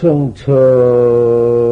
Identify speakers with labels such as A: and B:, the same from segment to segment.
A: 청천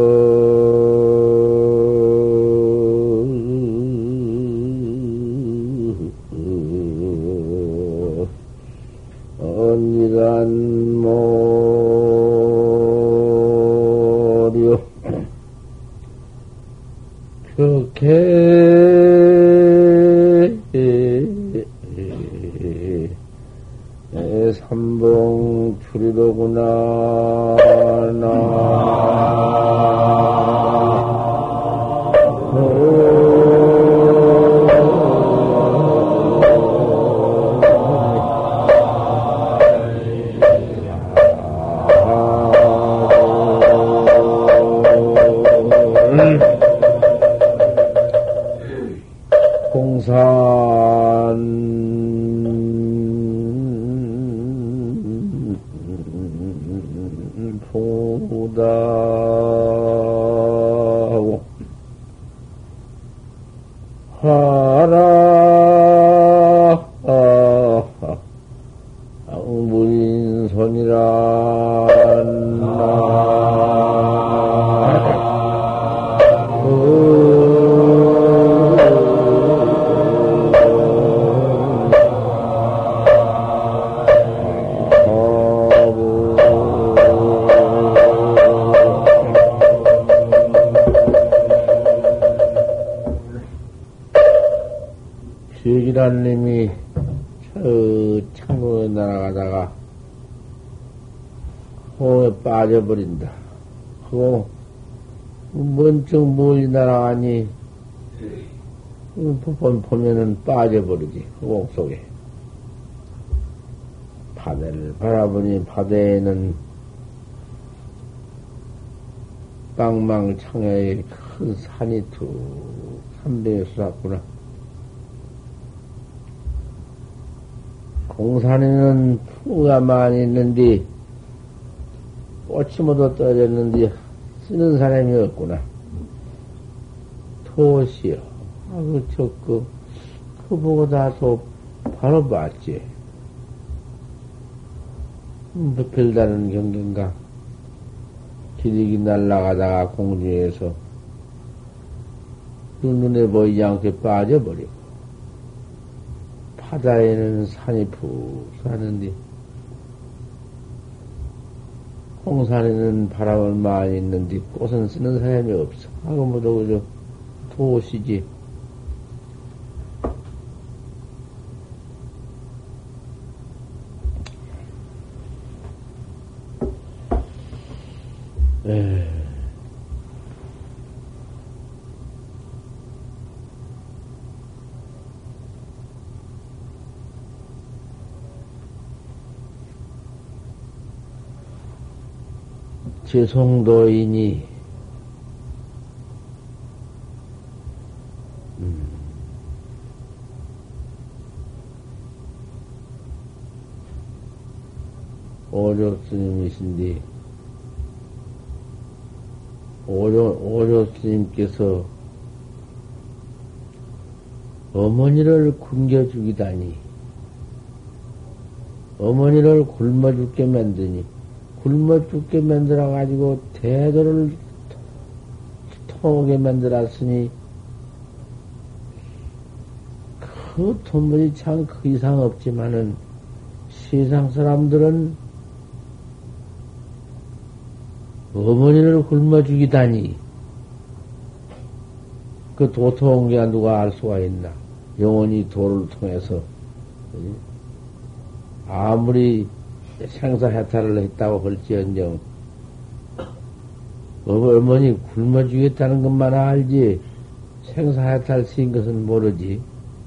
A: 빠져버린다. 그거 먼청 멀리 날아가니 본 보면은 빠져버리지 호공 속에. 바다를 바라보니 바다에는 빵망창에 큰 산이 툭 한배에 쏟았구나. 공산에는 풍우가 많이 있는데, 꽃이 모두 떨어졌는데, 쓰는 사람이 없구나. 토시여. 아, 그, 저, 그, 그 보고 다소 바로 봤지. 음, 뭐 별다른 경계인가. 기력이 날아가다가 공중에서 눈에 보이지 않게 빠져버리고, 바다에는 산이 푹 사는데, 홍산에는 바람을 많이 있는데, 꽃은 쓰는 사람이 없어. 하고 뭐도 그저 도시지. 에 제송도인이 음, 오조 스님이신데 오조 오조 스님께서 어머니를 굶겨 죽이다니. 어머니를 굶어 죽게 만드니 굶어 죽게 만들어가지고 대도를 통하게 만들었으니 그 돈벌이 참 그 이상 없지만은 세상 사람들은 어머니를 굶어 죽이다니 그 도통기가 누가 알 수가 있나? 영원히 도를 통해서. 아무리 생사 해탈을 했다고 할지언정, 어머니 굶어 죽였다는 것만 알지, 생사 해탈 쓰인 것은 모르지.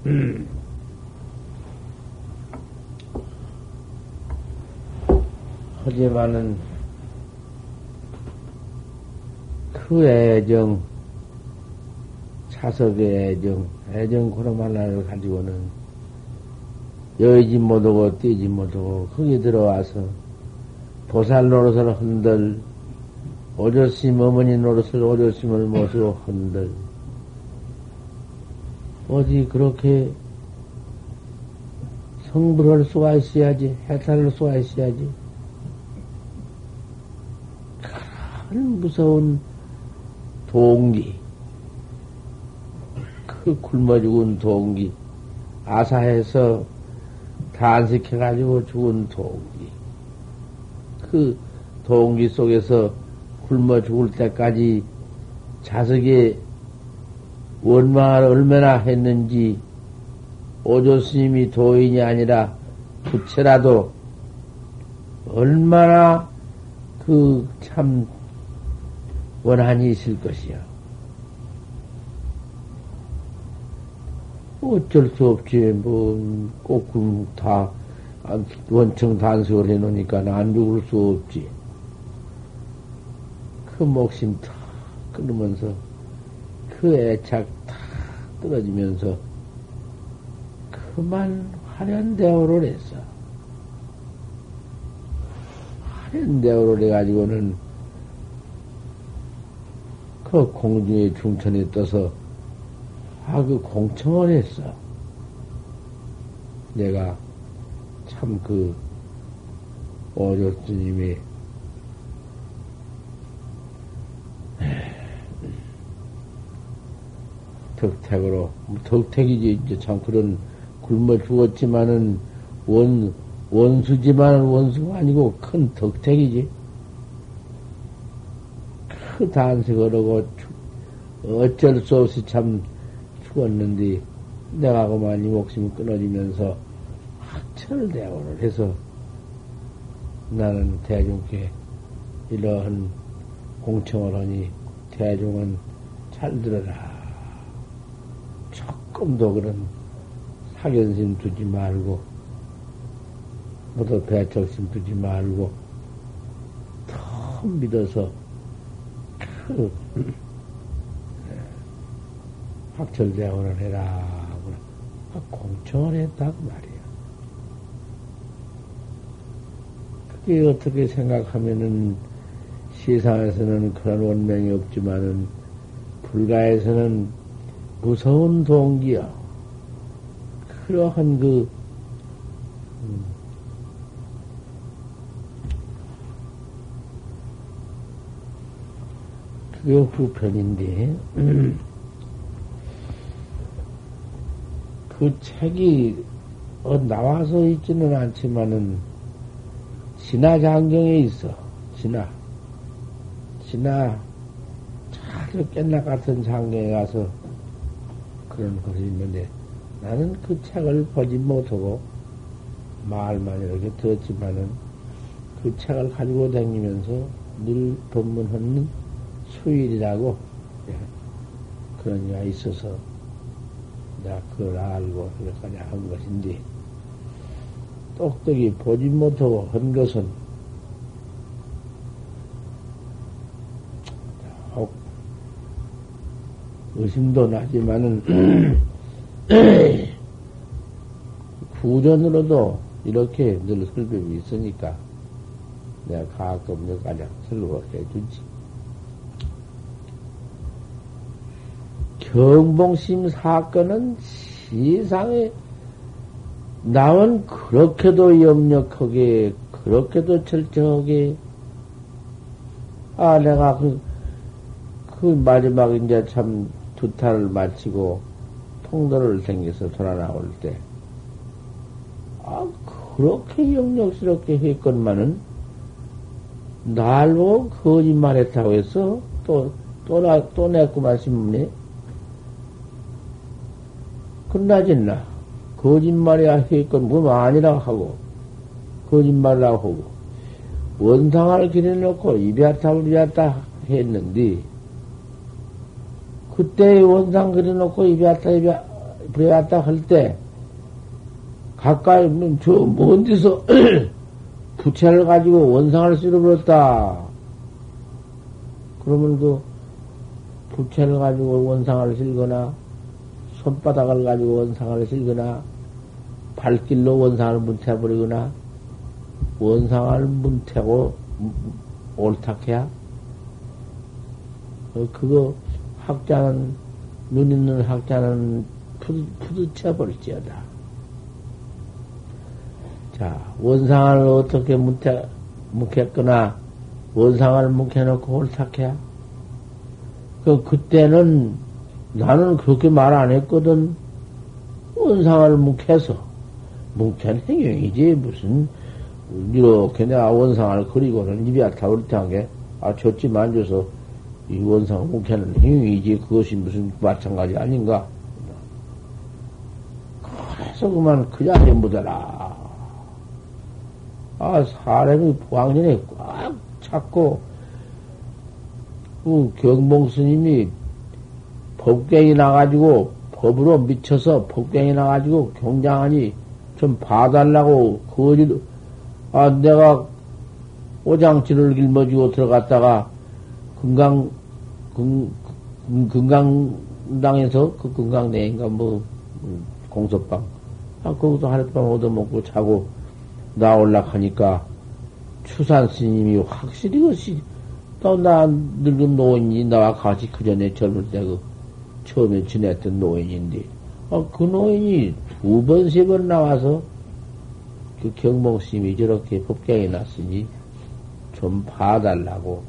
A: 하지만은, 그 애정, 차석의 애정, 애정 그런 하나를 가지고는 여의지 못하고 뛰지 못하고 거기 들어와서 보살 노릇을 흔들 오조심 어머니 노릇을 오조심을 모시고 흔들. 어디 그렇게 성불할 수가 있어야지 해탈할 수가 있어야지. 큰 무서운 동기, 그 굶어 죽은 동기, 아사해서 단식해가지고 죽은 동기, 그 동기 속에서 굶어 죽을 때까지 자석에 원망을 얼마나 했는지 오조 스님이 도인이 아니라 부채라도 얼마나 그 참 원한이 있을 것이야. 어쩔 수 없지. 뭐, 꼭, 다, 원청 단속을 해놓으니까 안 죽을 수 없지. 그 목심 탁 끊으면서, 그 애착 탁 떨어지면서, 그만 화련대오를 했어. 화련대오를 해가지고는 그 공중의 중천에 떠서 아, 그 공청을 했어. 내가 참 그 오조 스님이 덕택으로 덕택이지 이제 참 그런 굶어 죽었지만은 원, 원수지만 원수가 아니고 큰 덕택이지. 그 단식을 하고 어쩔 수 없이 참 죽었는데 내가 그만 이 목숨이 끊어지면서 학철대오를 해서 나는 대중께 이러한 공청을 하니 대중은 잘 들어라. 조금도 그런 사견심 두지 말고, 모두 배척심 두지 말고, 더 믿어서, 그, 학철대원을 해라. 공청을 했다고 말이야. 그게 어떻게 생각하면은 세상에서는 그런 원명이 없지만은 불가에서는 무서운 동기야. 그러한 그, 음, 그게 후편인데, 그 책이 어, 나와서 있지는 않지만은, 신화장경에 있어. 신화. 신화, 잘 깻나 같은 장경에 가서 그런 것이 있는데, 나는 그 책을 보지 못하고 말만 이렇게 들었지만은 그 책을 가지고 다니면서 늘 법문하는 수일이라고 예, 그런 이가 있어서 내가 그걸 알고 이렇게까지 한 것인데 똑똑히 보지 못하고 한 것은 혹 의심도 나지만은 구전으로도 이렇게 늘 설법이 있으니까 내가 가끔 여기까지 설법해 주지. 경봉심 사건은 세상에 남은 그렇게도 염력하게, 그렇게도 철저하게, 아, 내가 그, 그 마지막 이제 참 두타를 마치고 통도를 생겨서 돌아 나올 때, 아, 그렇게 영역스럽게 했건만은, 날 보고 거짓말 했다고 해서, 또, 또, 나, 또 냈구만, 신문에. 끝나진나. 거짓말이야 했건, 뭐 아니라고 하고, 거짓말이라고 하고, 원상을 기려놓고 입야탑을 이었다 했는데, 그때 원상 그려놓고 입에 왔다, 입에, 불에 왔다 할 때, 가까이, 저, 먼 데서 부채를 가지고 원상을 쓸어버렸다. 그러면 그, 부채를 가지고 원상을 쓸거나, 손바닥을 가지고 원상을 쓸거나, 발길로 원상을 문태버리거나, 원상을 문태고 옳탁해야? 어, 그거, 학자는, 눈 있는 학자는 푸드, 푸드쳐버릴지어다. 자, 원상을 어떻게 묵해, 묵했거나, 원상을 묵혀놓고 옳다해야. 그, 그때는 나는 그렇게 말 안 했거든. 원상을 묵혀서. 묵힌 행위이지, 무슨, 이렇게 내가 원상을 그리고는 입이 아타 그렇다한 게, 아, 줬지 만져서 이 원상을 묵혀는 행위이지, 그것이 무슨 마찬가지 아닌가? 그래서 그만 그 자리에 묻어라. 아, 사람이 왕년에 꽉 찾고, 그 경봉 스님이 법경이 나가지고, 법으로 미쳐서 법경이 나가지고 경장하니 좀 봐달라고, 거짓, 아, 내가 오장치를 길머지고 들어갔다가 금강, 금, 금강당에서 그 금강내인가 뭐, 공섭방. 아, 거기서 하룻밤 얻어먹고 자고 나올라 하니까 추산 스님이 확실히 그것이 또 나 늙은 노인이 나와 같이 그 전에 젊을 때그 처음에 지냈던 노인인데 아, 그 노인이 두 번, 세 번 나와서 그 스님이 저렇게 법경에 났으니 좀 봐달라고.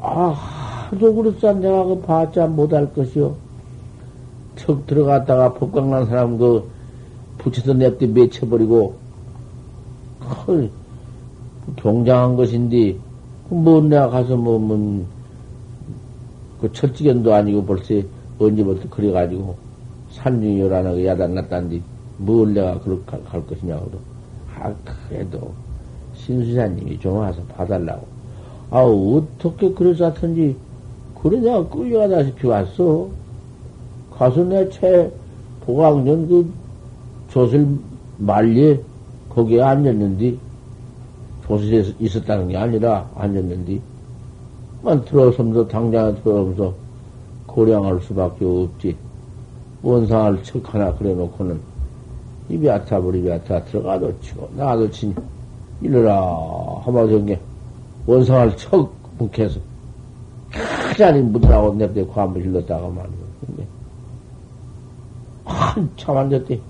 A: 아, 하도 그랬어. 내가 그 봤자 못할 것이요. 척 들어갔다가 법광 난 사람 그 붙여서 냅대 맺혀버리고, 헐, 경장한 것인데, 뭐 내가 가서 뭐, 뭐, 그 철지견도 아니고 벌써 언제부터 그래가지고, 산중이 요란하게 그 야단 났다는데, 뭘 내가 그렇게 갈 것이냐고. 아, 그래도, 신수사님이 좀 와서 봐달라고. 아, 어떻게 그래서 하든지, 그래 내가 끌려가다시피 왔어. 가서 내채 보강전 그 조실 말리에 거기에 앉았는데, 조실에 있었다는 게 아니라 앉았는데, 만 들어서면서 당장에 들어오면서 고량할 수밖에 없지. 원상을 척 하나 그래 놓고는 입이 아타버리 입이 아타 들어가도 치고 나도 치니 이러라 하마 정게 원상을 척 묵혀서 가자니 묻으라고 냅대 관부 질렀다가 말이야. 한참 앉았대.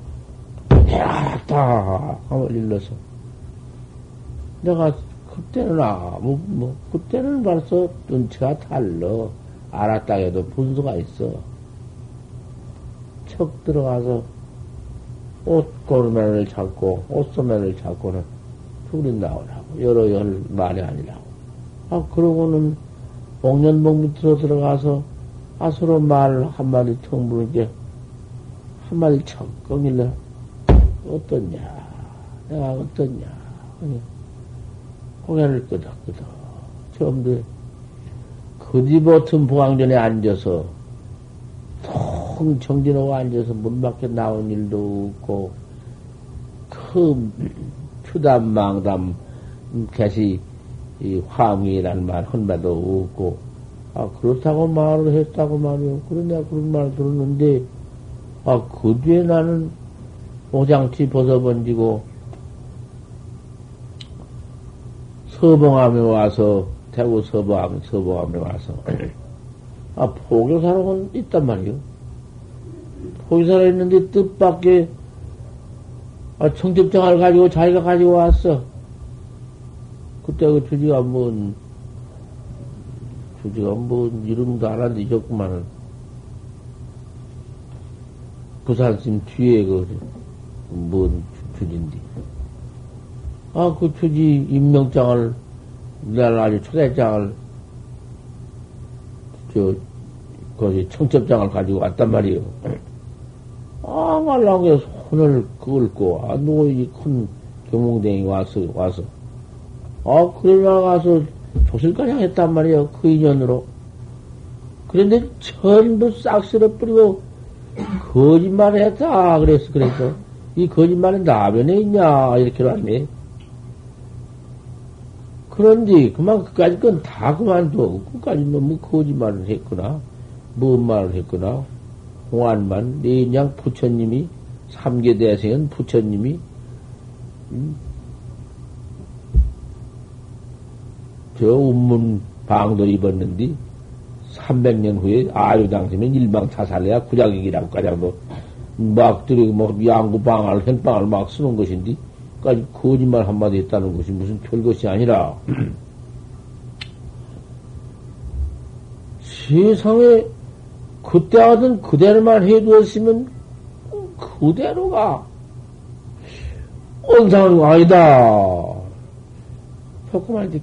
A: 내알았다 하고 일러서. 내가 그때는 아무, 뭐, 그때는 벌써 눈치가 달러. 알았다 해도 분수가 있어. 척 들어가서 옷 고르면을 잡고, 옷 소매를 잡고는 둘이 나오라고. 여러 열 말이 아니라고. 아, 그러고는 옥년봉 밑으로 들어가서 아, 서로 말 한마디 텅 부르게 한마디 척 껑일러. 어떻냐? 내가 어떻냐? 고개를 끄덕끄덕. 처음부터 그디 버튼 보강전에 앉아서 통 정진하고 앉아서 문 밖에 나온 일도 없고 큰 추담망담 개시 이 화음이라는 말 헌바도 없고 아 그렇다고 말을 했다고 말이요. 그런 내가 그런 말 들었는데 아, 그 뒤에 나는 오장치 벗어번지고 서봉암에 와서, 대구 서봉암, 서봉암에 와서, 아, 포교사로는 있단 말이요. 포교사로 있는데 뜻밖의 아, 청첩장을 가지고 자기가 가지고 왔어. 그때 그 주지가 뭔, 주지가 뭔 이름도 안 한데 잊었구만은. 부산심 뒤에 그, 뭔 주지인데. 아, 그 주지 임명장을, 날 아주 초대장을, 저, 거기 청첩장을 가지고 왔단 말이에요. 아, 말라고 손을 긁고, 아, 누구 이큰 경몽댕이 와서, 와서. 아, 그래 나가서 조실가냥 했단 말이에요. 그 인연으로. 그런데 전부 싹 쓸어버리고, 거짓말 했다. 그래서, 그래서. 이 거짓말은 나변에 있냐. 이렇게 말하네. 그런데, 그만, 그까지 건 다 그만둬. 끝까지 뭐, 뭐, 거짓말을 했구나. 뭔 말을 했구나. 홍안만, 내냥 부처님이, 삼계 대생은 부처님이, 음, 저 운문 방도 입었는데, 300년 후에 아유당시면 일방타살해야 구작이기라고 가장도 막 들이고 뭐 양구방알 행방을 막 쓰는 것인데 끝까지 거짓말 한마디 했다는 것이 무슨 별것이 아니라 세상에 그때 하던 그대로만 해두었으면 그대로가 온상은 아니다. 조금만 이제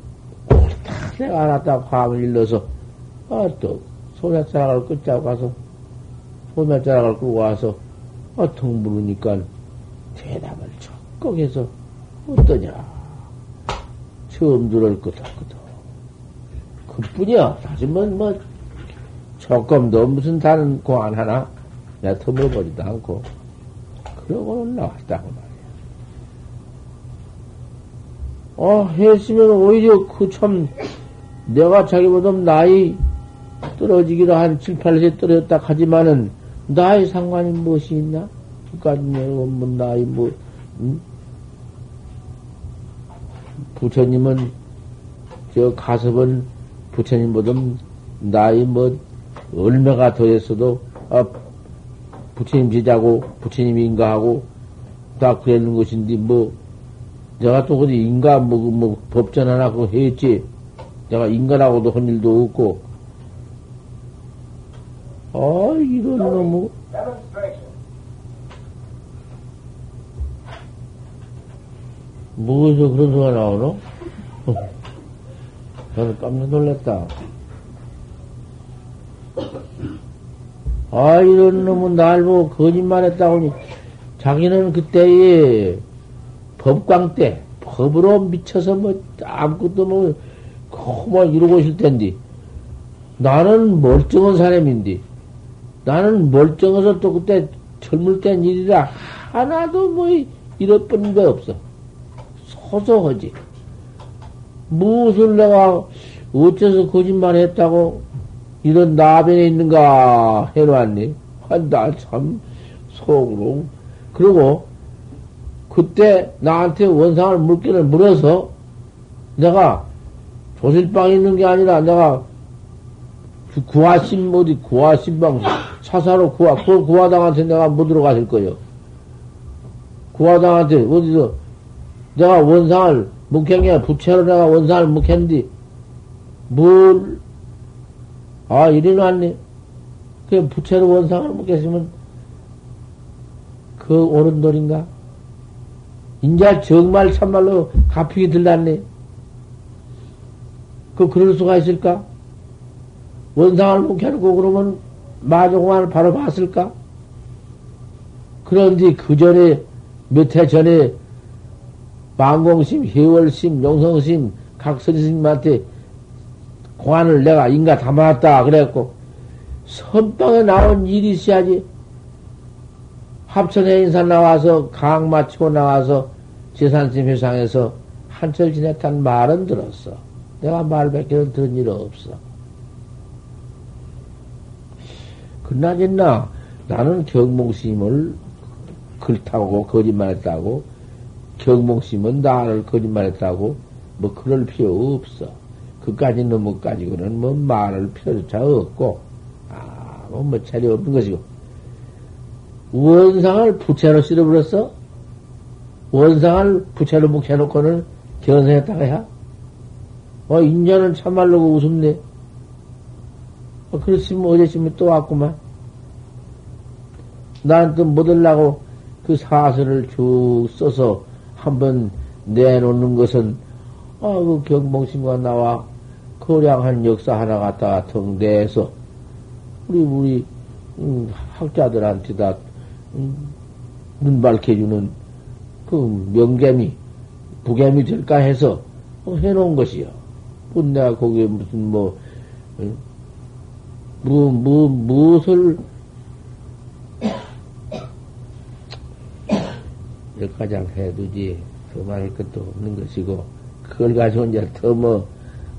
A: 옳다 내가 알았다 과을 일러서 아 또 소매자락을 끝자고 가서 소매자락을 끌고 와서 아, 어텅 물으니까 대답을 적극해서 어떠냐 처음 들을 거다 그다 그뿐이야 사실 뭐, 뭐 조금도 무슨 다른 고안 하나 내가 터물어버리도 않고 그러고는 나왔다고 말이야. 어, 했으면 오히려 그 참, 내가 자기보다 나이 떨어지기로 한 7, 8세 떨어졌다 하지만은, 나이 상관이 무엇이 있나? 그까지 뭐, 나이 뭐, 응? 부처님은, 저 가섭은 부처님보다 나이 뭐, 얼마가 더 했어도, 아, 부처님 제자고, 부처님 인가하고, 다 그랬는 것인데, 뭐, 내가 또 어디 인가, 뭐, 그 뭐, 법전 하나 그거 했지. 내가 인간하고도 한 일도 없고. 아, 이런 놈의. 뭐에서 그런 소리가 나오노? 저는 깜짝 놀랐다. 아, 이런 놈은 날 보고 거짓말 했다고 하니, 자기는 그때에 법광 때, 법으로 미쳐서 뭐, 아무것도 뭐, 뭐 이러고 있을 텐데, 나는 멀쩡한 사람인데, 나는 멀쩡해서 또 그때 젊을 땐 일이라 하나도 뭐, 잃어버린 거 없어. 소소하지. 무엇을 내가 어째서 거짓말 했다고 이런 나변에 있는가 해놓았니? 한다 참 속으로. 그리고 그때 나한테 원상을 물기를 물어서 내가 조실방에 있는 게 아니라 내가 그 구하신 어디 구하신방 사사로 구하 그 구하당한테 내가 못 들어갔을 거예요. 구하당한테 어디서 내가 원상을 묵행해 부채로 내가 원상을 묵했는데 뭘 아, 이리 놨네. 그 부채로 원상을 묵겠으면 그 옳은 돌인가? 인자 정말 참말로 갚히기 들났네. 그 그럴 수가 있을까? 원상을 묵혀놓고 그러면 마종만을 바로 봤을까? 그런데 그 전에 몇 해 전에 망공심, 해월심, 용성심, 각설스님한테 공안을 내가 인가 담았다. 그래갖고, 선방에 나온 일이 있어야지. 합천에 인사 나와서, 강 마치고 나와서, 재산심 회상에서 한철 지냈다는 말은 들었어. 내가 말밖에는 들은 일 없어. 그나저나, 나는 경몽심을 글타고 거짓말했다고, 경몽심은 나를 거짓말했다고, 뭐 그럴 필요 없어. 그까지 넘어가지고는 뭐 말을 필요조차 없고, 아, 뭐, 뭐 차려 없는 것이고. 원상을 부채로 쓸어버렸어? 원상을 부채로 묵혀놓고는 견성했다가 야? 어, 인자는 참말로 웃음네. 어, 그렇지면 어제쯤에 또 왔구만. 나한테 못하려고 그 사설을 쭉 써서 한번 내놓는 것은, 아, 그 경봉신과 나와 거량한 역사 하나 갖다가 텅대서 우리 우리 음, 학자들한테 다 음, 눈 밝혀주는 그 명개미 부개미 될까 해서 해놓은 것이요. 뭐 내가 거기에 무슨 뭐, 뭐, 뭐, 무엇을, 여기까지 해두지, 더 말할 것도 없는 것이고, 그걸 가지고 이제 더 뭐,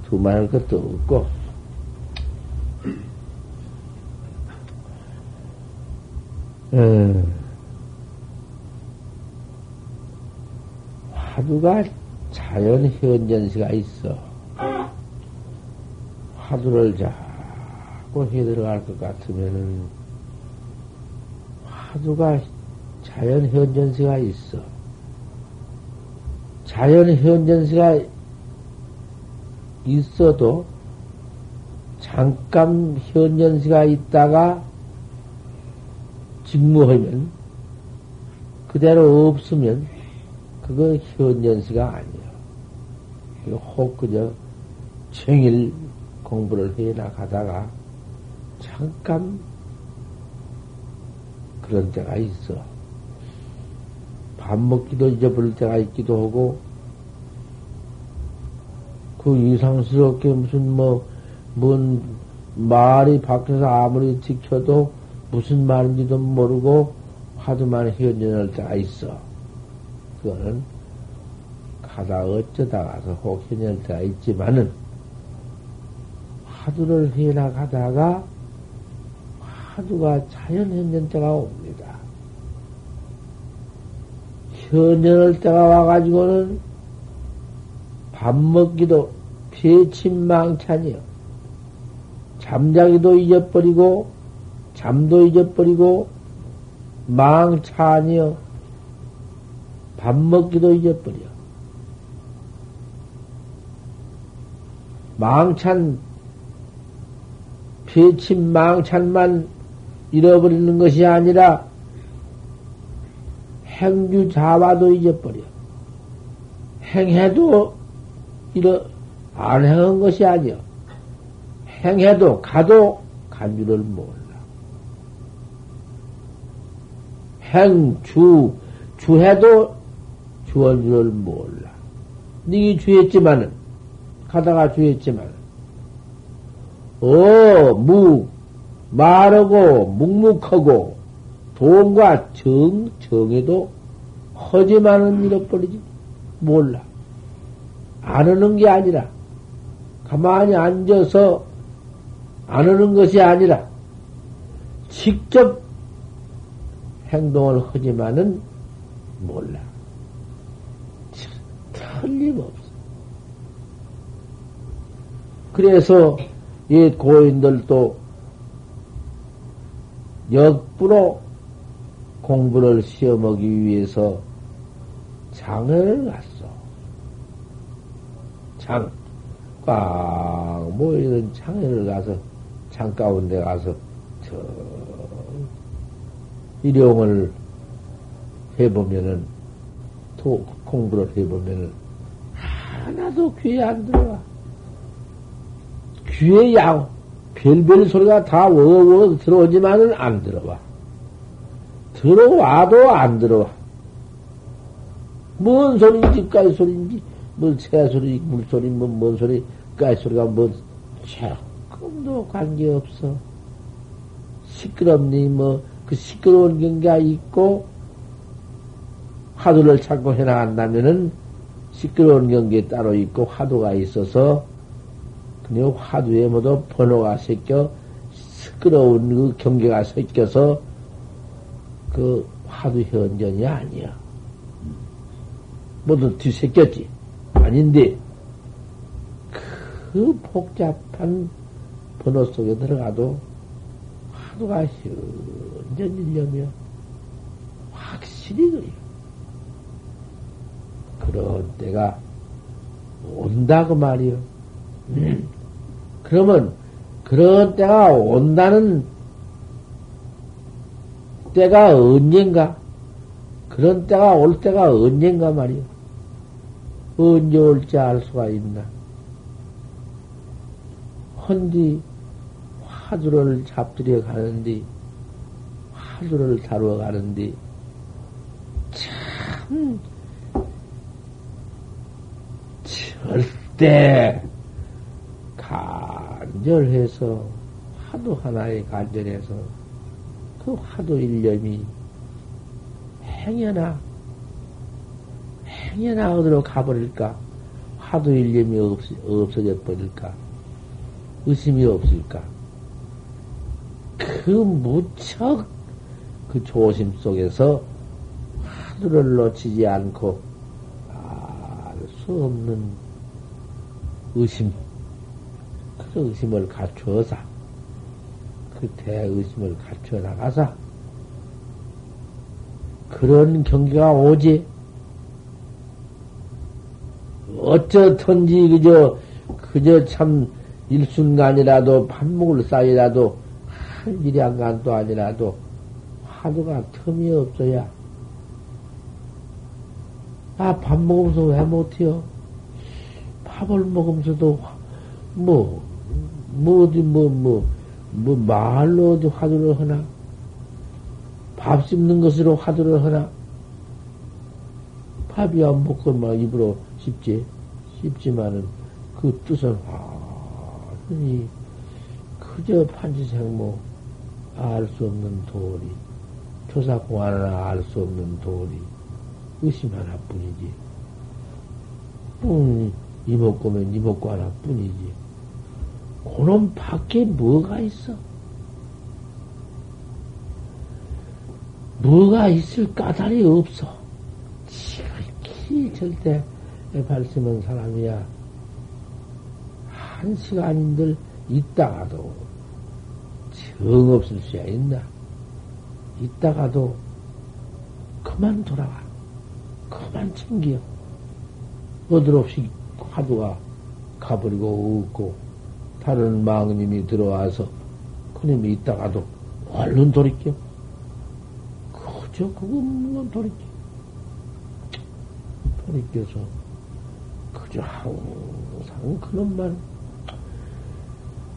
A: 두말할 것도 없고, 음, 화두가 자연 현전시가 있어. 화두를 자꾸 해 들어갈 것 같으면은, 화두가 자연 현전시가 있어. 자연 현전시가 있어도 잠깐 현연시가 있다가 직무하면 그대로 없으면 그거 현연시가 아니에요. 혹 그저 청일 공부를 해 나가다가 잠깐 그런 때가 있어. 밥 먹기도 잊어버릴 때가 있기도 하고, 그 이상스럽게 무슨 뭐, 뭔 말이 밖에서 아무리 지켜도 무슨 말인지도 모르고 하도만 현전할 때가 있어. 그거는 가다 어쩌다 가서 혹 현전할 때가 있지만은 화두를 해나가다가 화두가 자연 현전 때가 옵니다. 현전할 때가 와가지고는 밥 먹기도 폐침망찬이요. 잠자기도 잊어버리고, 잠도 잊어버리고, 망찬이요. 밥 먹기도 잊어버려. 망찬, 폐침망찬만 잃어버리는 것이 아니라, 행주 자와도 잊어버려. 행해도 잃어, 안 행한 것이 아니여. 행해도 가도 간 줄을 몰라. 행, 주, 주해도 주원 줄을 몰라. 니 주했지만은, 가다가 주했지만은, 어, 무, 말하고, 묵묵하고, 돈과 정, 정에도 허지만은 잃어버리지. 몰라. 안 하는 게 아니라, 가만히 앉아서 안 하는 것이 아니라, 직접 행동을 하지만은 몰라. 틀림없어. 그래서 옛 고인들도 역부로 공부를 시험하기 위해서 장을 갔어. 장, 꽉 모이는 장을 가서, 장 가운데 가서, 저, 일용을 해보면은, 또 공부를 해보면은, 하나도 귀에 안 들어와. 귀에 양, 별별 소리가 다 워워 들어오지만은 안 들어와. 들어와도 안 들어와. 뭔 소리인지, 까이 소리인지, 뭔 새 소리, 물소리, 뭐, 뭔 소리, 까이 소리가 뭐, 조금도 관계없어. 시끄럽니, 뭐, 그 시끄러운 경계가 있고, 화두를 찾고 해나간다면은, 시끄러운 경계 따로 있고, 화두가 있어서, 그냥 화두에 모두 번호가 섞여, 시끄러운 그 경계가 섞여서, 그 화두 현전이 아니야. 모두 뒤새겼지. 아닌데, 그 복잡한 번호 속에 들어가도 화두가 현전이려며 확실히 그래요. 그런 때가 온다고 말이요. 음. 그러면 그런 때가 온다는 때가 언젠가? 그런 때가 올 때가 언젠가 말이야. 언제 올지 알 수가 있나? 헌디 화두를 잡들여 가는디, 화두를 다루어 가는디, 참, 절대 간절해서, 화두 하나에 간절해서, 그 화두 일념이 행여나, 행여나 어디로 가버릴까? 화두 일념이 없, 없어져 버릴까? 의심이 없을까? 그 무척 그 조심 속에서 화두를 놓치지 않고 알 수 없는 의심, 그 의심을 갖추어서 그 대의심을 갖춰 나가서 그런 경기가 오지. 어쩌든지 그저 그저 참 일순간이라도 밥 먹을 사이라도 한 일양간도 아니라도 화두가 틈이 없어야 아, 밥 먹으면서 왜 못해요? 밥을 먹으면서도, 뭐, 뭐, 어디, 뭐, 뭐, 뭐, 말로 어디 화두를 하나? 밥 씹는 것으로 화두를 하나? 밥이 안 먹고 막 입으로 씹지. 씹지만은 그 뜻은 완전히 그저 판지생모 알 수 없는 도리, 조사공안을 알수 없는 도리, 의심 하나뿐이지. 음, 이먹고면 이먹고 하나뿐이지. 그놈 밖에 뭐가 있어? 뭐가 있을 까닭이 없어. 지극히 절대 발심한 사람이야. 한 시간인들 있다가도 정 없을 수야 있나? 있다가도 그만 돌아와. 그만 챙겨. 어드없이 화두가 가버리고 없고, 다른 망님이 들어와서 그놈이 있다가도 얼른 돌이켜. 그저 그것만 돌이켜. 돌이켜서 그저 항상 그놈만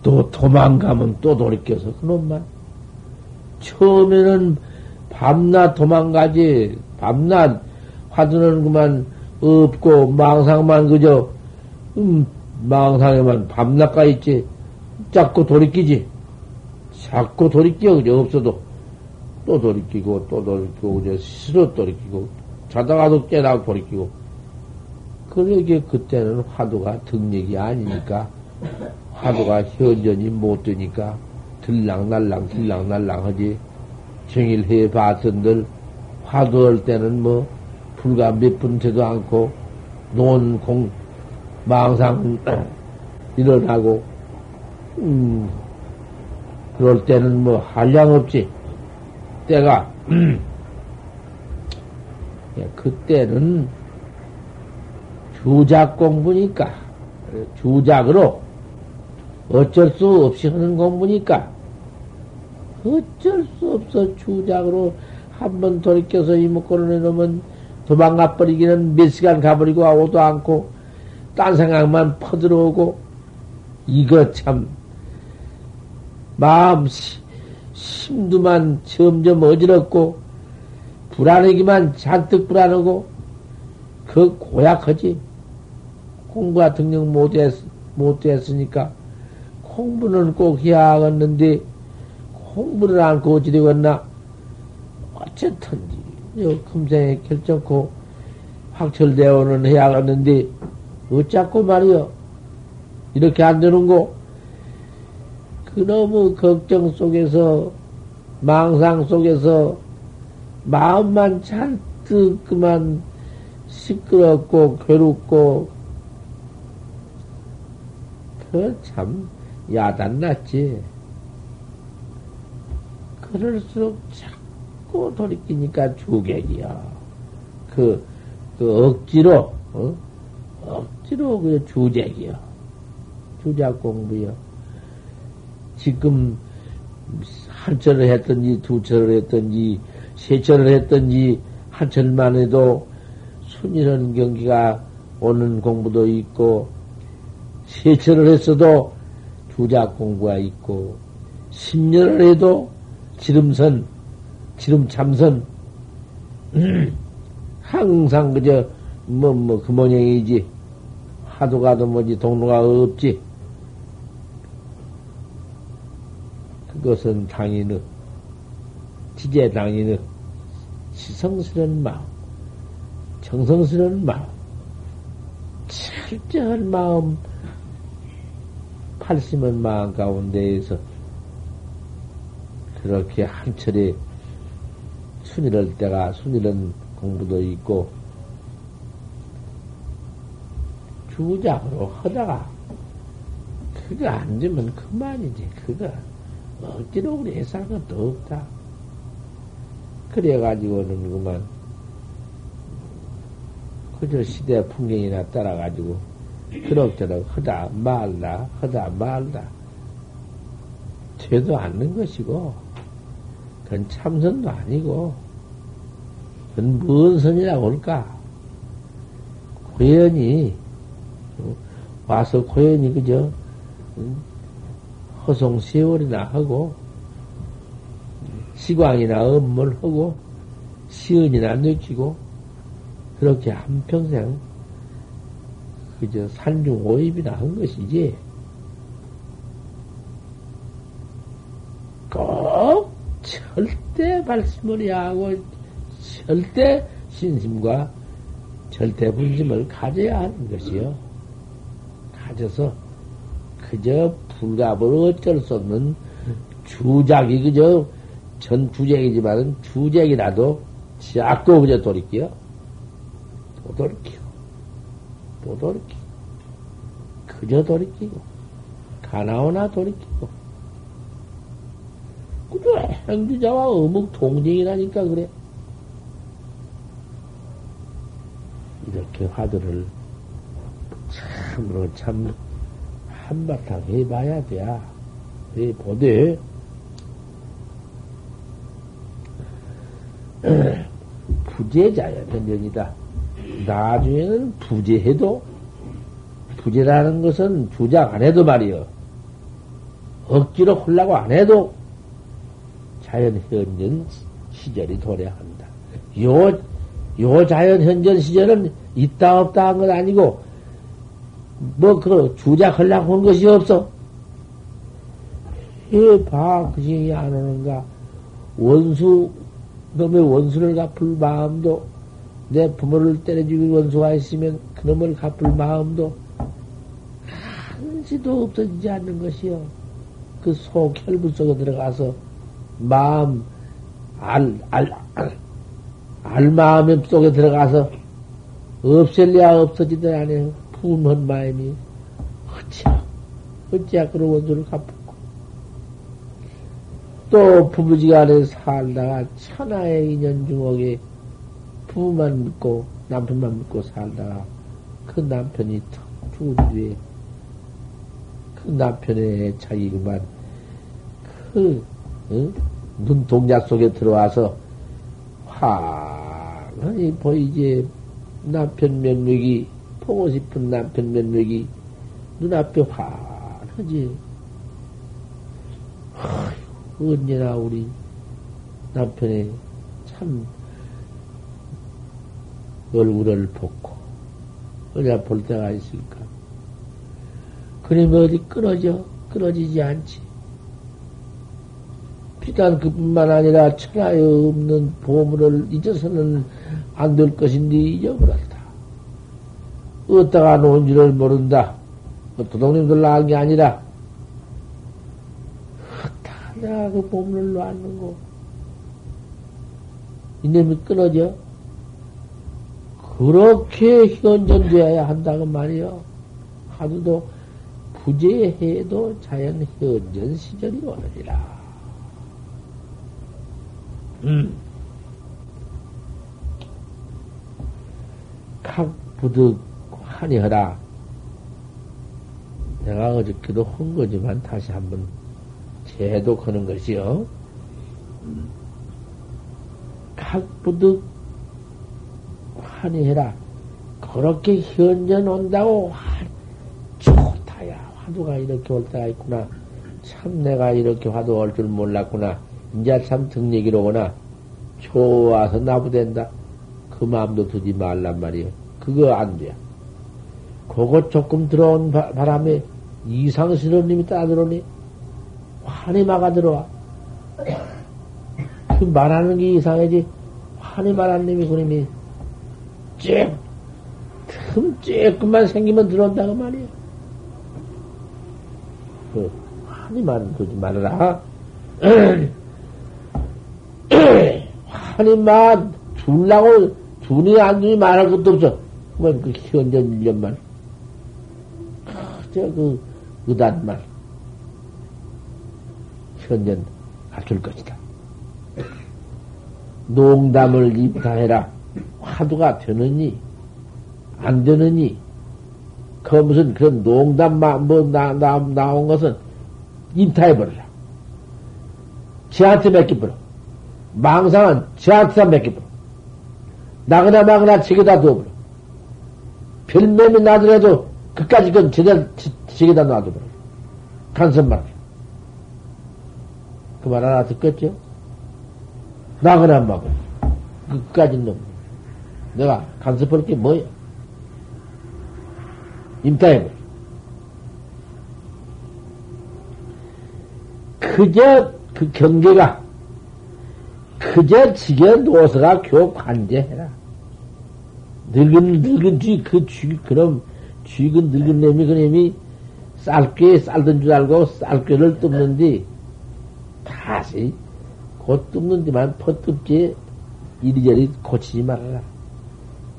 A: 또 도망가면 또 돌이켜서 그놈만 처음에는 밤낮 도망가지 밤낮 화두는 그만 없고 망상만 그저 음, 망상에만 밤낮가 있지. 자꾸 돌이키지. 자꾸 돌이켜 그저 없어도. 또 돌이키고 또 돌이키고 그저 스스로 돌이키고 자다가도 깨다가 돌이키고. 그러게 그때는 화두가 등력이 아니니까 화두가 현전이 못 되니까 들랑날랑 들랑날랑 하지. 정일해 봤던들 화두할 때는 뭐 불과 몇 분 되도 않고 논 공 망상 일어나고 음 그럴 때는 뭐 한량 없지. 때가 예, 그때는 주작 공부니까 주작으로 어쩔 수 없이 하는 공부니까 어쩔 수 없어 주작으로 한 번 돌이켜서 이목구를 해놓으면 도망가 버리기는 몇 시간 가버리고 오도 않고 딴 생각만 퍼들어오고 이거 참 마음 심두만 점점 어지럽고 불안하기만 잔뜩 불안하고 그 고약하지. 등록 못했, 못했으니까 공부는 꼭 해야겠는데 공부를 안고 어찌 되겠나? 어쨌든지 금생에 결정코 확철대오는 해야겠는데 어쩌고 말이여 이렇게 안 되는고 그너무 걱정 속에서 망상 속에서 마음만 잔뜩 그만 시끄럽고 괴롭고 그 참 야단났지. 그럴수록 자꾸 돌이키니까 주객이야. 그, 그 억지로, 어? 억지로 그 주객이야. 주작 공부야. 지금 한 철을 했던지 두 철을 했던지 세 철을 했던지 한 철만 해도 순이런 경기가 오는 공부도 있고 세 철을 했어도 주작 공부가 있고 10년을 해도 지름선 지름 참선 음, 항상 그저 뭐뭐 그 모양이지 하도 가도 뭐지? 동로가 없지. 그것은 당연히 지제 당연히 지성스러운 마음 정성스러운 마음 철저한 마음 팔심은 마음 가운데에서 그렇게 한 철에 순이럴 때가 순이런 공부도 있고 주작으로 하다가 그거 안 되면 그만이지. 그거 억지로 우리 해살 것도 없다. 그래가지고는 그만. 그저 시대 풍경이나 따라가지고 그럭저럭 하다 말다 하다 말다 되도 않는 것이고 그건 참선도 아니고 그건 뭔 선이라고 할까? 고연이 와서 고연이 그저 허송 세월이나 하고 시광이나 업무를 하고 시은이나 느끼고 그렇게 한평생 그저 산중 오입이나 한 것이지 꼭 절대 말씀을 하고 절대 신심과 절대 분심을 가져야 하는 것이요. 가져서 그저 불갑을 어쩔 수 없는 주작이 그저 전 주작이지만은 주작이라도 자꾸 그저 돌이키요. 또 돌이키고, 또 돌이키고, 그저 돌이키고, 가나오나 돌이키고. 그저 행주자와 어묵 동쟁이라니까 그래. 이렇게 화두를 참으로 참 한바탕 해봐야 돼. 해보되, 부재자야, 변전이다. 나중에는 부재해도, 부재라는 것은 주작 안 해도 말이여. 억지로 홀라고 안 해도 자연 현전 시절이 도래한다. 요, 요 자연 현전 시절은 있다 없다 한 건 아니고, 뭐, 그, 주작하려고 한 것이 없어. 해봐, 그중이 안 오는가. 원수, 놈의 원수를 갚을 마음도, 내 부모를 때려 죽인 원수가 있으면 그놈을 갚을 마음도 한시도 없어지지 않는 것이요. 그 속, 혈부 속에 들어가서 마음, 알, 알, 알, 알 마음 속에 들어가서 없앨래야 없어지든 않아요. 분한 마음이 어찌야, 어찌야 그런 원수를 갚고. 또 부부지간에 살다가 천하의 인연 중옥에 부부만 믿고 남편만 믿고 살다가 그 남편이 턱 죽은 뒤에 그 남편의 자기만 그 응? 눈동자 속에 들어와서 환하니 보이지 남편 면목이 보고 싶은 남편 면목이 눈앞에 환하지 언제나 우리 남편의 참 얼굴을 보고 언제나 볼 때가 있을까? 그림이 어디 끊어져? 끊어지지 않지. 비단 그뿐만 아니라 천하에 없는 보물을 잊어서는 안 될 것인데 잊어버렸다. 어디다가 놓은 지를 모른다. 뭐 도둑님들 나은 게 아니라 다 내가 그 보물을 거. 이놈이 끊어져? 그렇게 현전되어야 한다고 말이요. 하루도 부재해도 자연 현전 시절이 오느니라. 음. 각 부득 환희하라. 내가 어저께도 한 거지만 다시 한번 재독하는 것이요. 각 부득 환희해라. 그렇게 현전 온다고 화, 좋다야. 화두가 이렇게 올 때가 있구나. 참 내가 이렇게 화두 올 줄 몰랐구나. 이제 참 등얘기로구나. 좋아서 나부된다. 그 마음도 두지 말란 말이요. 그거 안 돼. 그거 조금 들어온 바, 람에 이상스러운 따라 들어오니 환히 막아 들어와. 그 말하는 게 이상하지. 환히 말하는 놈이 그놈이 쬐, 틈 쬐끔만 생기면 들어온다고 말이야. 그, 환히 말, 두지 말아라. 하니만 둘라고 둘이 안 두니 말할 것도 없어. 뭐그 현전 1년만. 저 그 의단만. 현전 갖출 것이다. 농담을 입다해라. 화두가 되느니, 안 되느니, 그 무슨 그런 농담, 뭐, 나, 나, 나온 것은 인타해버려라. 지한테 맡겨버려. 망상은 지한테 맡겨버려. 나그나 마그나 책에다 두어버려. 별매이 나더라도 그까지 건 제대로 책에다 놔둬버려. 간섭 말이야. 그말 하나 듣겠죠? 나그나 마그나. 그까지 놈. 내가 간섭할 게 뭐야? 임타해버려. 그저 그 경계가 그저 지게 노서가 교 관제해라. 늙은 늙은 쥐그 쥐 그럼 쥐근 늙은 놈이 그 놈이 쌀꾀 쌀던 줄 알고 쌀꾀를 뜯는디 다시 곧 뜯는 데만 퍼뜯지 이리저리 고치지 말아라.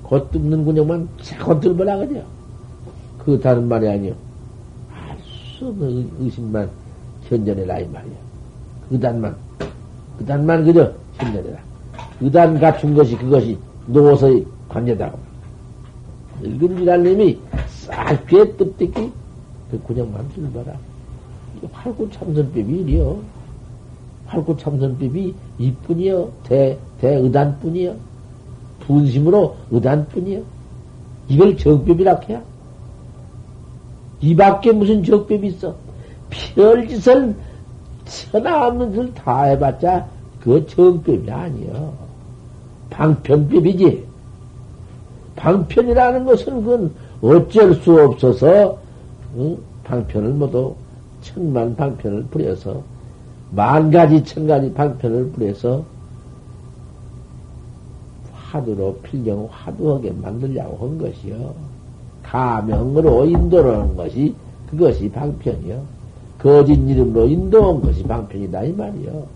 A: 곧 뜯는 군형만 자꾸 들보라 그죠. 그 다른 말이 아니요. 알 수 없는 의심만 현전해라 이 말이야. 의단만 의단만 그저 현전해라. 의단 갖춘 것이 그것이 노서의 관계다고. 늙은 지랄님이 쌀귀에 뜻듣기 그 군형만 들봐라. 활구 참선법이 이리요. 활구 참선법이 이뿐이요. 대, 대의단뿐이요. 분심으로 의단뿐이요. 이걸 정법이라 해야? 이 밖에 무슨 적법이 있어? 별짓을 천하 없는 짓을 다 해봤자 그거 정법이 아니여. 방편법이지. 방편이라는 것은 그건 어쩔 수 없어서 응? 방편을 모두 천만 방편을 부려서 만 가지 천 가지 방편을 부려서 화두로 필경 화두하게 만들려고 한 것이요. 가명으로 인도하는 것이 그것이 방편이요. 거짓 이름으로 인도한 것이 방편이다 이 말이요.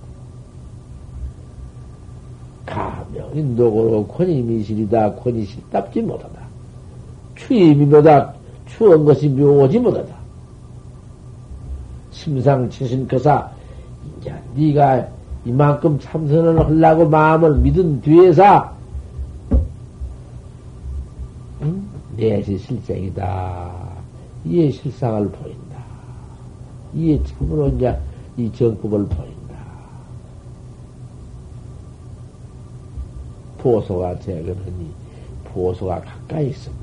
A: 가명 인도고로 권위미실이다 권위실 답지 못하다. 추임이보다 추한 것이 묘하지 못하다. 심상치신거사 이제 네가 이만큼 참선을 하려고 마음을 믿은 뒤에서 응? 내시 실생이다. 이에 실상을 보인다. 이에 참으로 이제 이 정법을 보인다. 보소가 되거니 보소가 가까이 있으니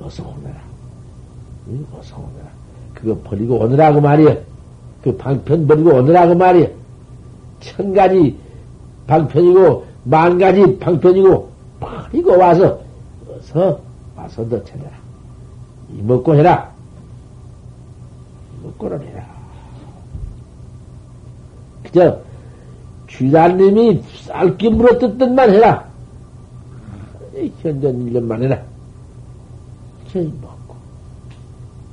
A: 어서 오너라. 응? 어서 오너라. 그거 버리고 오느라고 말이야. 그 방편 버리고 오느라고 말이야. 천 가지 방편이고 만 가지 방편이고 버리고 와서 어서 와서 너 찾아라. 이 먹고 해라. 먹고를 해라. 그저 쥐단님이 쌀기 물어뜯던만 해라. 현전 1년만 해라. 저희 먹고.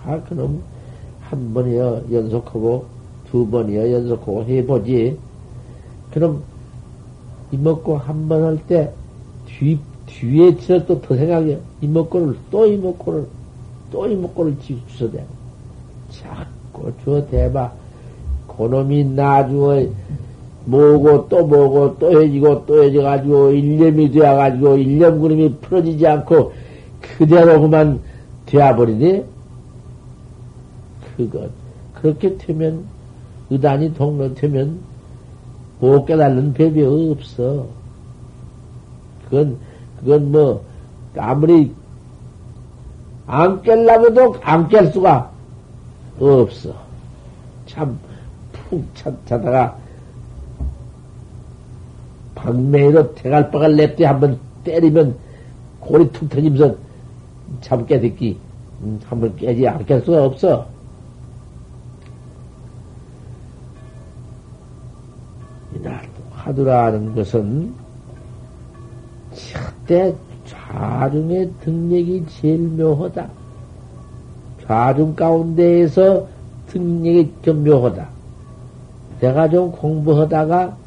A: 아, 그럼 한 번이여 연속하고 두 번이여 연속하고 해보지. 그럼 이 먹고 한 번 할 때 뒤, 뒤에 저또더 생각해. 이먹고를, 또 이먹고를, 또 이먹고를 주워대. 자꾸 저 대봐. 그놈이 나중에 뭐고 또 뭐고 또 해지고 또 해져가지고 일념이 되어가지고 일념 그림이 풀어지지 않고 그대로 그만 되어버리니 그것 그렇게 되면 의단이 동로 되면 못 깨달는 법이 없어. 그건 그건 뭐 아무리 안 깰라고도 안 깰 수가 없어. 참푹 자다가 방매로 대갈박을 냅대 한번 때리면 골이 툭 터지면서 잠 깨듣기 음, 한번 깨지 안깰 수가 없어. 이날 화두라는 것은 첫대 좌중의 등력이 제일 묘하다. 좌중 가운데에서 등력이 좀 묘하다. 내가 좀 공부하다가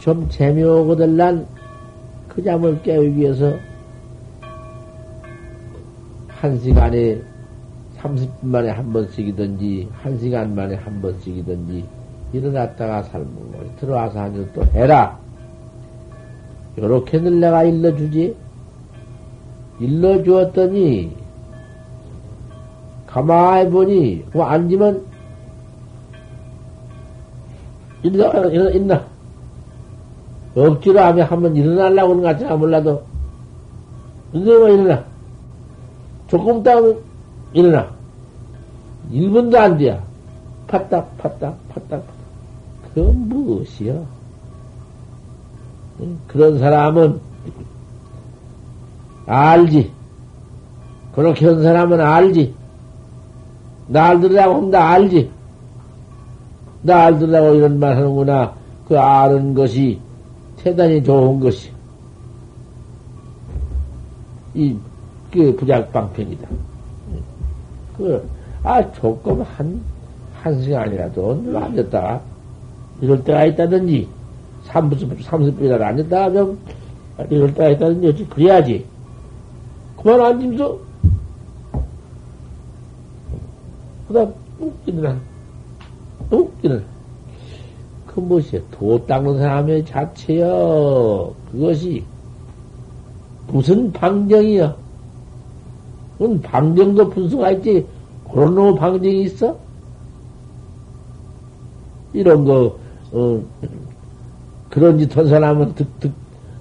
A: 좀 재미오거들 난그 잠을 깨우기 위해서 한 시간에 30분 만에 한 번씩이든지, 한 시간 만에 한 번씩이든지, 일어났다가 삶고 들어와서 한잔 또 해라. 요렇게들 내가 일러주지. 일러주었더니, 가만히 보니, 뭐 앉으면, 일어나, 일어나, 일어나. 억지로 하면 한번 일어나려고 하는 것 같지나 몰라도, 일어나, 일어나. 조금 따면 일어나. 1분도 안 돼야. 파딱, 파딱, 파딱. 그건 무엇이야? 그런 사람은 알지. 그렇게 한 사람은 알지. 날 들으라고 한다 알지. 날 들으라고 이런 말 하는구나. 그 아는 것이 대단히 좋은 것이. 이, 그 부작방편이다. 그, 아, 조금 한, 한 시간이라도 앉았다. 이럴 때가 있다든지, 30, 30분이라도 앉았다 하면, 이럴 때가 있다든지, 그래야지. 그만 앉으면서, 그 일어나. 뚝 일어나. 그 무엇이야? 도 닦는 사람의 자체여. 그것이 무슨 방정이야? 그건 방정도 분수가 있지. 그런 놈의 방정이 있어? 이런 거, 어, 그런 짓 한 사람은 듣, 듣,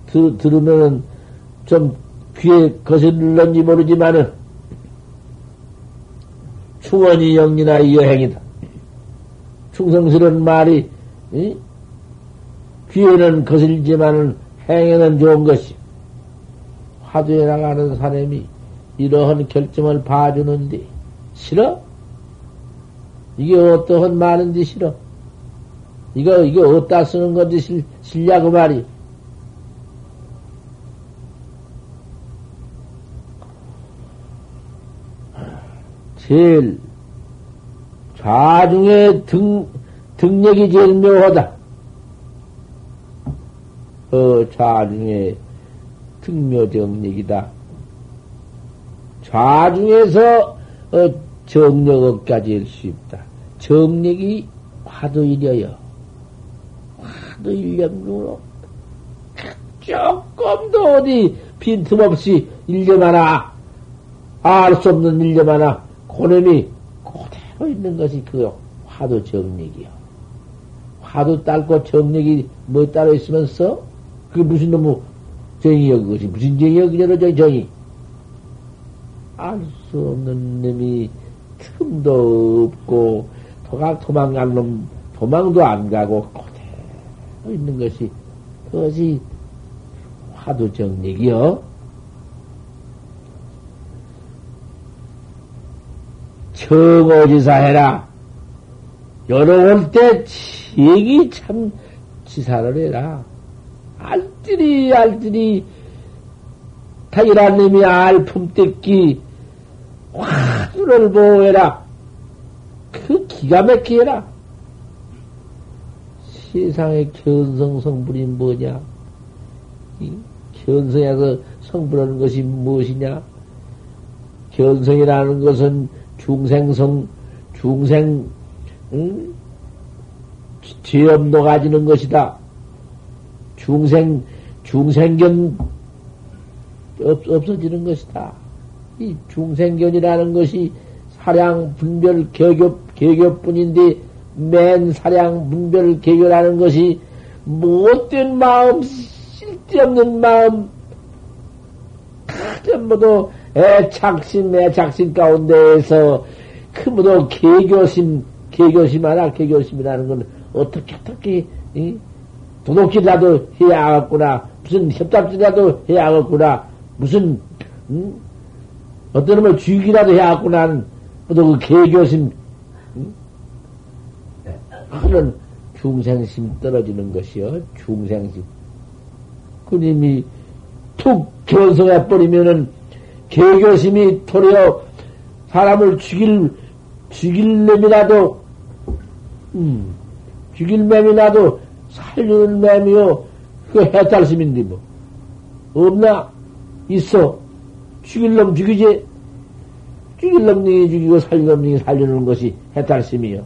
A: 들, 들으면은 좀 귀에 거슬렀는지 모르지만은 충원이 영리나 여행이다. 충성스러운 말이 이? 귀에는 거슬지만은 행에는 좋은 것이 화두에 나가는 사람이 이러한 결정을 봐주는데 싫어? 이게 어떠한 말인지 싫어? 이거 이게 어디다 쓰는 건지 실, 실냐고 말이 제일 좌중의 등 등력이 제일 묘하다. 어, 좌중의 등묘정력이다. 좌중에서 어, 정력까지 할 수 있다 정력이 화두일려요. 화두일념으로 조금 더 어디 빈틈없이 일념 하나, 알 수 없는 일념 하나, 고놈이 그대로 있는 것이 그 화두 정력이요. 화두 딸고 정력이 뭐 따로 있으면서 그게 무슨 놈의 정이여 그것이 무슨 정이여 그대로 저 정이 알 수 없는 놈이 틈도 없고 도각 도망갈 놈 도망도 안 가고 그대로 있는 것이 그것이 화두 정력이여 청오지사 해라 여러올 때 얘기 참 지사를 해라. 알뜰히, 타이란 놈이 알품 뜯기, 화두를 보호해라. 그 기가 막히게 해라. 세상의 견성 성분이 뭐냐? 견성에서 성분하는 것이 무엇이냐? 견성이라는 것은 중생성, 중생, 응? 죄업 녹아지는 것이다. 중생, 중생견 없, 없어지는 것이다. 이 중생견이라는 것이 사량 분별 개교, 개교뿐인데 맨 사량 분별 개교라는 것이 못된 마음, 쓸데없는 마음, 전부도 애착심, 애착심 가운데에서 그 모두 개교심, 개교심 하나, 개교심이라는 건 어떻게, 어떻게, 이? 도둑질이라도 해야 하겠구나. 무슨 협잡질이라도 해야 하겠구나. 무슨, 음? 어떤 놈을 죽이라도 해야 하겠구나. 또그 개교심, 음? 그런 중생심 떨어지는 것이요. 중생심. 그님이 툭 견성해버리면은 개교심이 도리어 사람을 죽일, 죽일 놈이라도, 음, 죽일 맴이나도 살리는 맴이요. 그 해탈심인데 뭐. 없나? 있어. 죽일 놈 죽이지. 죽일 놈이 죽이고 살릴 놈이 살리는 것이 해탈심이요.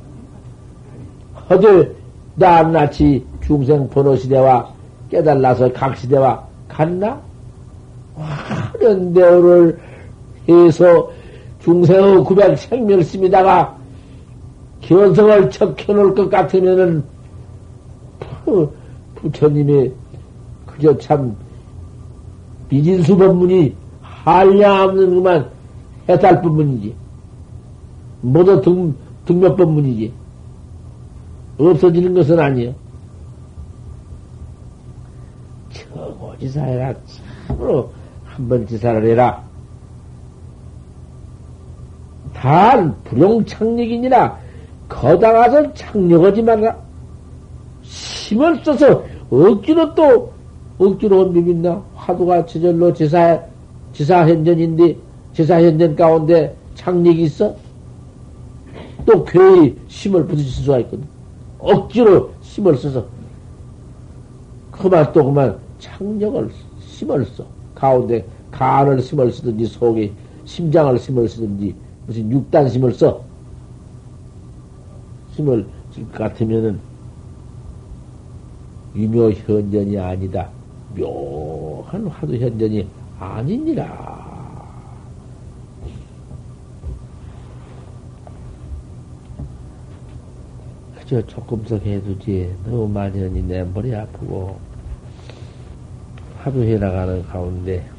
A: 허들 낱낱이 중생 번호 시대와 깨달라서 각 시대와 같나? 화른 대우를 해서 중생의 구백 생멸심이다가 견성을 척해놓을 것 같으면은 부, 부처님의 그저 참 비진수 법문이 한량없는 그만 해탈 법문이지. 모두 등, 등몇 법문이지. 없어지는 것은 아니요. 처고지사해라. 참으로 한번 지사를 해라. 단 불용착력이니라 거다가서 착력하지 말라. 힘을 써서 억지로 또 억지로 미민나 화두가 저절로 지사 지사현전인데 지사현전 가운데 착력이 있어? 또 괴히 힘을 부딪힐 수가 있거든. 억지로 힘을 써서 그만 또 그만 착력을 힘을 써 가운데 간을 힘을 쓰든지 속에 심장을 힘을 쓰든지 무슨 육단 힘을 써 힘을 쓸 것 같으면은 유묘 현전이 아니다. 묘한 화두 현전이 아니니라. 그저 조금씩 해두지. 너무 많이 하니 내 머리 아프고, 하도 해나가는 가운데,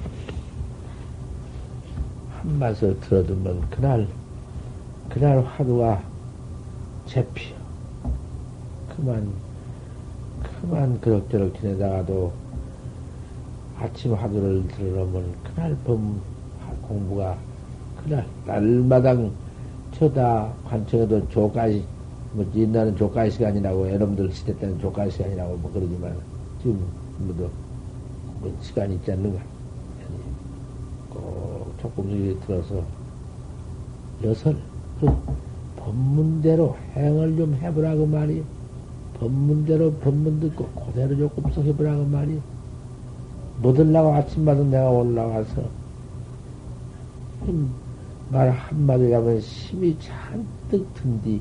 A: 한 맛을 들어두면 그날, 그날 화두가 잡혀. 그만, 그만 그럭저럭 지내다가도 아침 화두를 들으면 그날 범 공부가 그날 날마당 쳐다 관청에도 조까지 뭐 옛날은 조까지 시간이라고 애놈들 시대 때는 조까지 시간이라고 뭐 그러지만 지금 뭐도 뭐 시간이 있지 않는가. 꼭 조금씩 들어서 여설 그 법문대로 행을 좀 해보라고 말이요. 법문대로 법문 듣고 그대로 조금씩 해보라고 말이요 못 올라가 아침마다 내가 올라가서 말 한마디 하면 심이 잔뜩 든디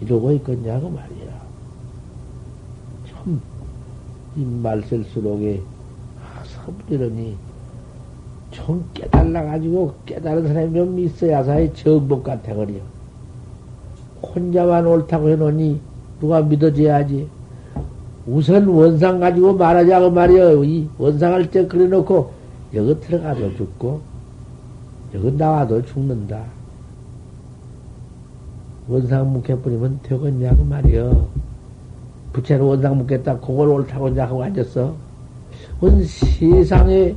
A: 이러고 있겠냐고 말이야. 참, 이 말쓸수록에 서부이러니 좀 깨달아가지고 깨달은 사람이 좀 있어야 사이 정복 같아 그려. 혼자만 옳다고 해놓으니 누가 믿어줘야지. 우선 원상 가지고 말하자고 말이여. 이 원상할 때 그래 놓고 여기 들어가도 죽고 여기 나와도 죽는다. 원상 묵혀버리면 되겠냐고 말이여. 부채로 원상 묵겠다. 그걸 옳다고 이제 하고 앉았어. 온 세상에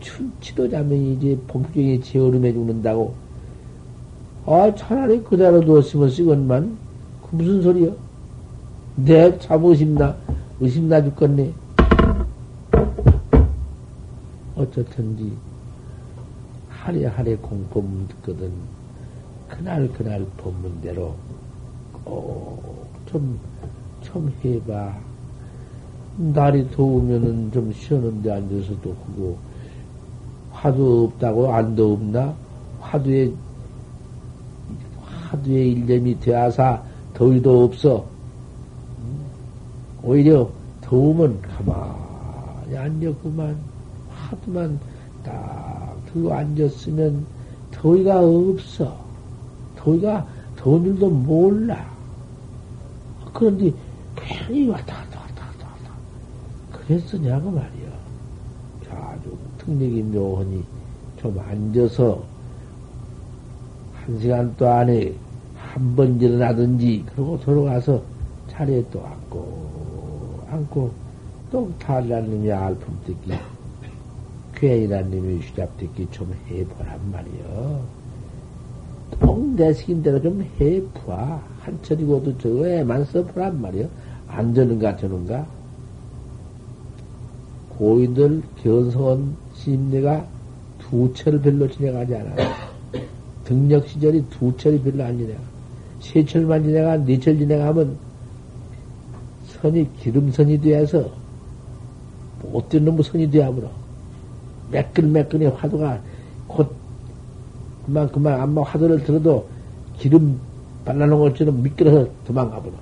A: 춘 치도 자면이 이제 복중에 재얼음해 죽는다고. 아, 차라리 그대로 두었으면 쓰건만. 그 무슨 소리여? 내참 의심나, 의심나 죽겠네. 어쨌든지, 하래하래 공법 듣거든. 그날 그날 법문대로 꼭좀 좀 해봐. 날이 더우면은 좀 쉬었는데 앉아서도 하고, 화두 없다고 안 더웁나? 화두에, 화두에 일념이 되어서 더위도 없어. 오히려 더우면 가만히 앉았구만. 하도만 딱 들고 앉았으면 더위가 없어. 더위가 더운 줄도 몰라. 그런데 괜히 왔다 갔다 왔다 갔다 왔다. 그랬으냐고 말이야. 아주 특력이 묘하니 좀 앉아서 한 시간 또 안에 한 번 일어나든지 그러고 들어가서 자리에 또 앉고 앉고 또 탈라님이 알품 듣기 괜이라님이 휴잡 듣기 좀 해보란 말이여. 똥내 시킨 대로 좀 해봐. 한철이고도 저거 에만 써보란 말이여. 안 되는가, 되는가? 고인들 견성원 심리가 두 철 별로 지내가지 않아. 등력 시절이 두 철이 별로 안 지내가. 세 철만 지내가, 네 철 지내가면 선이 기름선이 되어서 못 되는 놈 선이 되어버려. 매끈매끈이 화두가 곧 그만 그만 안마 화두를 들어도 기름 발라놓은 것처럼 미끄러서 도망가버려.